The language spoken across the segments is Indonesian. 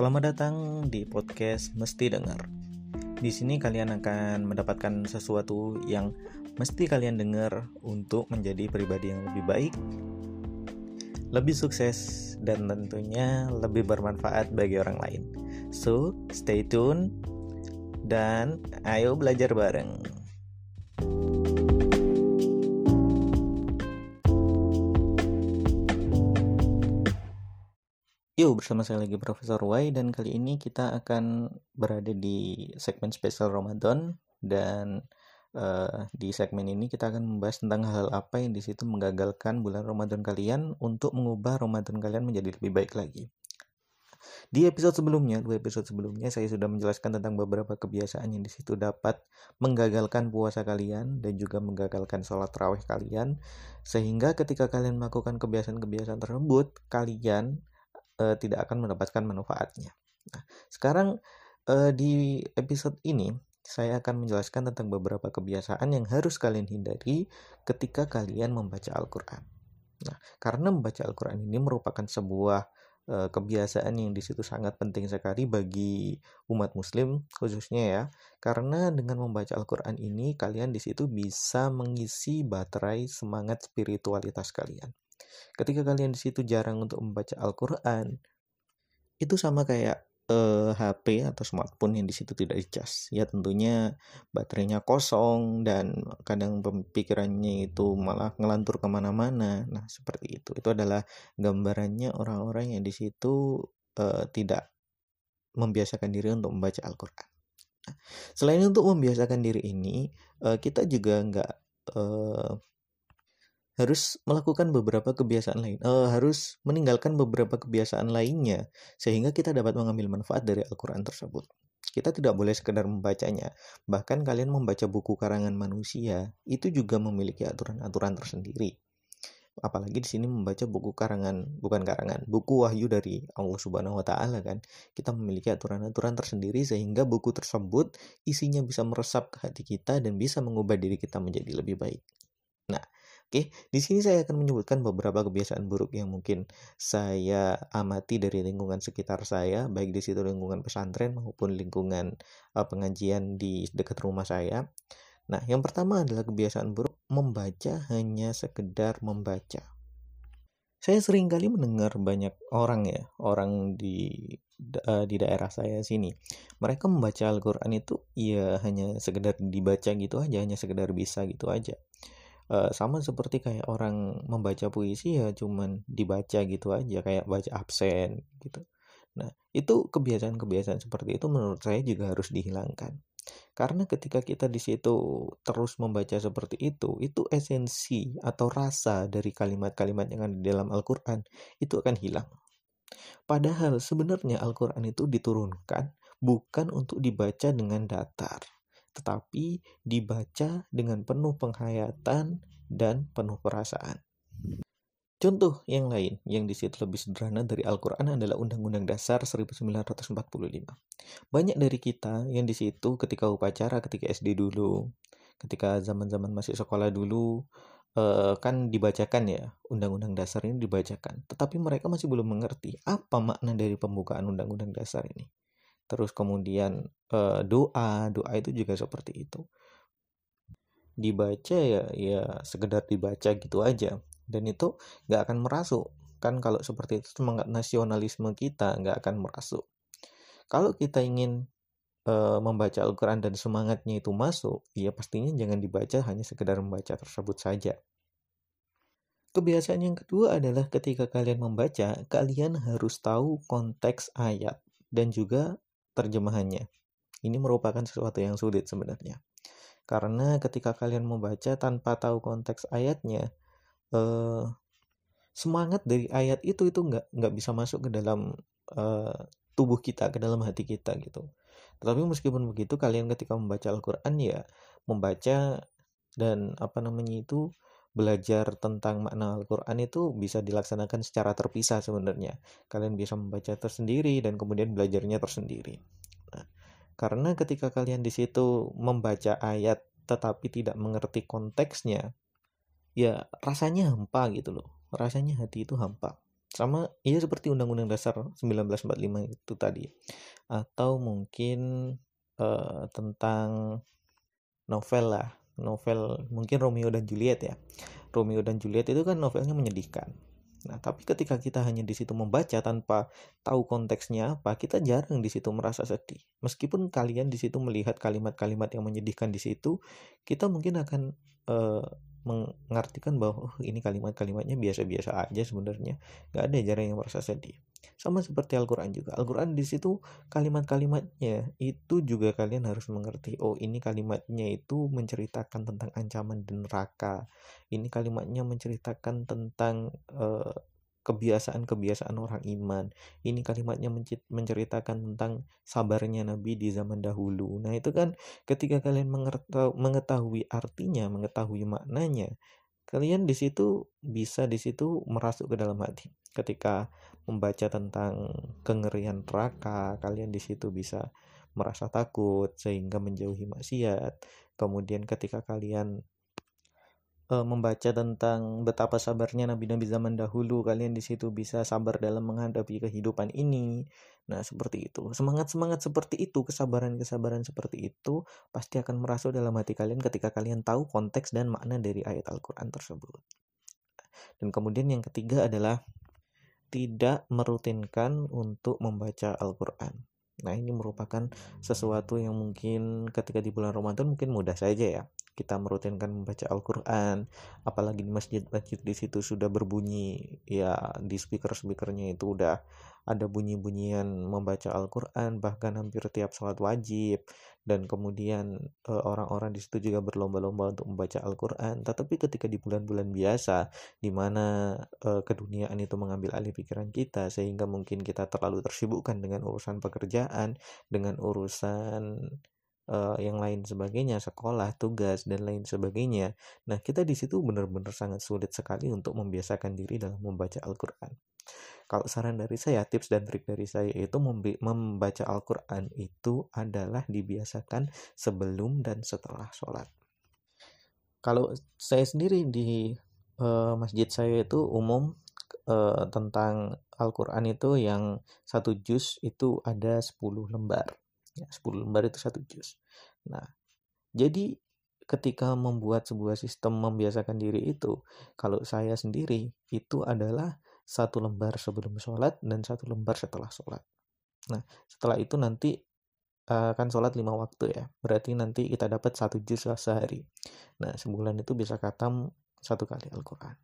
Selamat datang di podcast Mesti Dengar. Di sini kalian akan mendapatkan sesuatu yang mesti kalian dengar untuk menjadi pribadi yang lebih baik, lebih sukses, dan tentunya lebih bermanfaat bagi orang lain. So, stay tune dan ayo belajar bareng. Yuk, bersama saya lagi Profesor Y dan kali ini kita akan berada di segmen spesial Ramadan dan uh, di segmen ini kita akan membahas tentang hal apa yang di situ menggagalkan bulan Ramadan kalian untuk mengubah Ramadan kalian menjadi lebih baik lagi. Di episode sebelumnya, dua episode sebelumnya saya sudah menjelaskan tentang beberapa kebiasaan yang di situ dapat menggagalkan puasa kalian dan juga menggagalkan sholat raweh kalian sehingga ketika kalian melakukan kebiasaan-kebiasaan tersebut kalian uh, tidak akan mendapatkan manfaatnya. Nah, sekarang uh, di episode ini saya akan menjelaskan tentang beberapa kebiasaan yang harus kalian hindari ketika kalian membaca Al-Qur'an. Nah, karena membaca Al-Qur'an ini merupakan sebuah uh, kebiasaan yang di situ sangat penting sekali bagi umat muslim khususnya ya. Karena dengan membaca Al-Qur'an ini kalian di situ bisa mengisi baterai semangat spiritualitas kalian. Ketika kalian di situ jarang untuk membaca Al-Qur'an, itu sama kayak eh, HP atau smartphone yang di situ tidak dicas. Ya tentunya baterainya kosong dan kadang pemikirannya itu malah ngelantur ke mana-mana. Nah seperti itu. Itu adalah gambarannya orang-orang yang di situ eh, tidak membiasakan diri untuk membaca Al-Quran. Nah, selain untuk membiasakan diri ini, eh, kita juga nggak eh, harus melakukan beberapa kebiasaan lain, uh, harus meninggalkan beberapa kebiasaan lainnya, sehingga kita dapat mengambil manfaat dari Al-Quran tersebut. Kita tidak boleh sekedar membacanya, bahkan kalian membaca buku karangan manusia, itu juga memiliki aturan-aturan tersendiri. Apalagi di sini membaca buku karangan, bukan karangan, buku wahyu dari Allah Subhanahu wa Ta'ala kan. Kita memiliki aturan-aturan tersendiri, sehingga buku tersebut isinya bisa meresap ke hati kita dan bisa mengubah diri kita menjadi lebih baik. Nah, Oke, di sini saya akan menyebutkan beberapa kebiasaan buruk yang mungkin saya amati dari lingkungan sekitar saya, baik di situ lingkungan pesantren maupun lingkungan pengajian di dekat rumah saya. Nah, yang pertama adalah kebiasaan buruk membaca hanya sekedar membaca. Saya sering kali mendengar banyak orang ya, orang di di daerah saya sini. Mereka membaca Al-Qur'an itu ya hanya sekedar dibaca gitu aja, hanya sekedar bisa gitu aja uh, sama seperti kayak orang membaca puisi ya cuman dibaca gitu aja kayak baca absen gitu. Nah itu kebiasaan-kebiasaan seperti itu menurut saya juga harus dihilangkan. Karena ketika kita di situ terus membaca seperti itu itu esensi atau rasa dari kalimat-kalimat yang ada di dalam Al-Qur'an itu akan hilang. Padahal sebenarnya Al-Qur'an itu diturunkan bukan untuk dibaca dengan datar tetapi dibaca dengan penuh penghayatan dan penuh perasaan. Contoh yang lain yang di situ lebih sederhana dari Al-Quran adalah Undang-Undang Dasar 1945. Banyak dari kita yang di situ ketika upacara, ketika SD dulu, ketika zaman-zaman masih sekolah dulu, eh, kan dibacakan ya Undang-Undang Dasar ini dibacakan. Tetapi mereka masih belum mengerti apa makna dari pembukaan Undang-Undang Dasar ini terus kemudian uh, doa doa itu juga seperti itu. Dibaca ya ya sekedar dibaca gitu aja. Dan itu nggak akan merasuk kan kalau seperti itu semangat nasionalisme kita nggak akan merasuk kalau kita ingin uh, membaca Al-Quran dan semangatnya itu masuk ya pastinya jangan dibaca hanya sekedar membaca tersebut saja. Kebiasaan yang kedua adalah ketika kalian membaca, kalian harus tahu konteks ayat dan juga terjemahannya. Ini merupakan sesuatu yang sulit sebenarnya. Karena ketika kalian membaca tanpa tahu konteks ayatnya, eh, semangat dari ayat itu itu nggak nggak bisa masuk ke dalam eh, tubuh kita, ke dalam hati kita gitu. Tetapi meskipun begitu, kalian ketika membaca Al-Quran ya membaca dan apa namanya itu belajar tentang makna Al-Quran itu bisa dilaksanakan secara terpisah sebenarnya. Kalian bisa membaca tersendiri dan kemudian belajarnya tersendiri. Nah, karena ketika kalian di situ membaca ayat tetapi tidak mengerti konteksnya, ya rasanya hampa gitu loh. Rasanya hati itu hampa. sama iya seperti Undang-Undang Dasar 1945 itu tadi atau mungkin uh, tentang novel lah novel mungkin Romeo dan Juliet ya Romeo dan Juliet itu kan novelnya menyedihkan Nah, tapi ketika kita hanya di situ membaca tanpa tahu konteksnya apa, kita jarang di situ merasa sedih. Meskipun kalian di situ melihat kalimat-kalimat yang menyedihkan di situ, kita mungkin akan uh, mengartikan bahwa oh, ini kalimat-kalimatnya biasa-biasa aja sebenarnya. Nggak ada jarang yang merasa sedih. Sama seperti Al-Quran juga. Al-Quran di situ kalimat-kalimatnya itu juga kalian harus mengerti oh ini kalimatnya itu menceritakan tentang ancaman dan neraka. Ini kalimatnya menceritakan tentang uh, kebiasaan-kebiasaan orang iman. Ini kalimatnya menceritakan tentang sabarnya Nabi di zaman dahulu. Nah, itu kan ketika kalian mengetahui artinya, mengetahui maknanya, kalian di situ bisa di situ merasuk ke dalam hati. Ketika membaca tentang kengerian neraka, kalian di situ bisa merasa takut sehingga menjauhi maksiat. Kemudian ketika kalian uh, membaca tentang betapa sabarnya nabi-nabi zaman dahulu, kalian di situ bisa sabar dalam menghadapi kehidupan ini. Nah, seperti itu. Semangat-semangat seperti itu, kesabaran-kesabaran seperti itu pasti akan merasuk dalam hati kalian ketika kalian tahu konteks dan makna dari ayat Al-Qur'an tersebut. Dan kemudian yang ketiga adalah tidak merutinkan untuk membaca Al-Qur'an. Nah, ini merupakan sesuatu yang mungkin ketika di bulan Ramadan mungkin mudah saja ya kita merutinkan membaca Al-Quran apalagi di masjid-masjid di situ sudah berbunyi ya di speaker-speakernya itu udah ada bunyi-bunyian membaca Al-Quran bahkan hampir tiap sholat wajib. Dan kemudian eh, orang-orang di situ juga berlomba-lomba untuk membaca Al-Quran. Tetapi ketika di bulan-bulan biasa di mana uh, keduniaan itu mengambil alih pikiran kita sehingga mungkin kita terlalu tersibukkan dengan urusan pekerjaan dengan urusan uh, yang lain sebagainya, sekolah, tugas dan lain sebagainya. Nah, kita di situ benar-benar sangat sulit sekali untuk membiasakan diri dalam membaca Al-Qur'an. Kalau saran dari saya, tips dan trik dari saya itu membaca Al-Qur'an itu adalah dibiasakan sebelum dan setelah sholat. Kalau saya sendiri di uh, masjid saya itu umum uh, tentang Al-Quran itu yang satu juz itu ada 10 lembar ya 10 lembar itu satu juz nah jadi ketika membuat sebuah sistem membiasakan diri itu kalau saya sendiri itu adalah satu lembar sebelum sholat dan satu lembar setelah sholat. Nah setelah itu nanti uh, kan sholat lima waktu ya berarti nanti kita dapat satu juz sehari. Nah sebulan itu bisa katam satu kali Al-Quran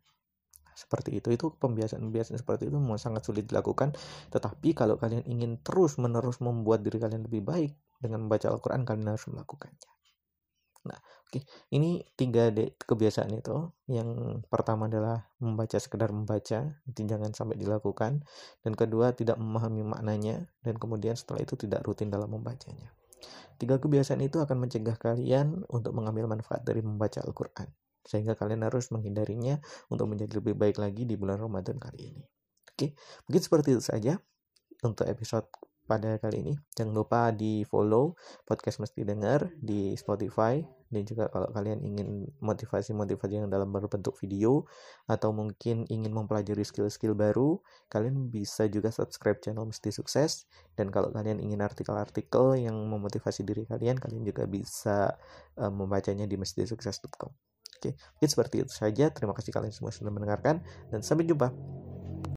seperti itu itu pembiasaan-pembiasaan seperti itu memang sangat sulit dilakukan. Tetapi kalau kalian ingin terus menerus membuat diri kalian lebih baik dengan membaca Al-Quran kalian harus melakukannya. Nah oke okay. ini tiga de kebiasaan itu. Yang pertama adalah membaca sekedar membaca itu jangan sampai dilakukan. Dan kedua tidak memahami maknanya. Dan kemudian setelah itu tidak rutin dalam membacanya. Tiga kebiasaan itu akan mencegah kalian untuk mengambil manfaat dari membaca Al-Quran sehingga kalian harus menghindarinya untuk menjadi lebih baik lagi di bulan Ramadan kali ini. Oke, mungkin seperti itu saja untuk episode pada kali ini. Jangan lupa di follow podcast mesti dengar di Spotify dan juga kalau kalian ingin motivasi-motivasi yang dalam berbentuk video atau mungkin ingin mempelajari skill-skill baru, kalian bisa juga subscribe channel Mesti Sukses dan kalau kalian ingin artikel-artikel yang memotivasi diri kalian, kalian juga bisa uh, membacanya di mestisukses.com. Oke, mungkin seperti itu saja. Terima kasih kalian semua sudah mendengarkan dan sampai jumpa.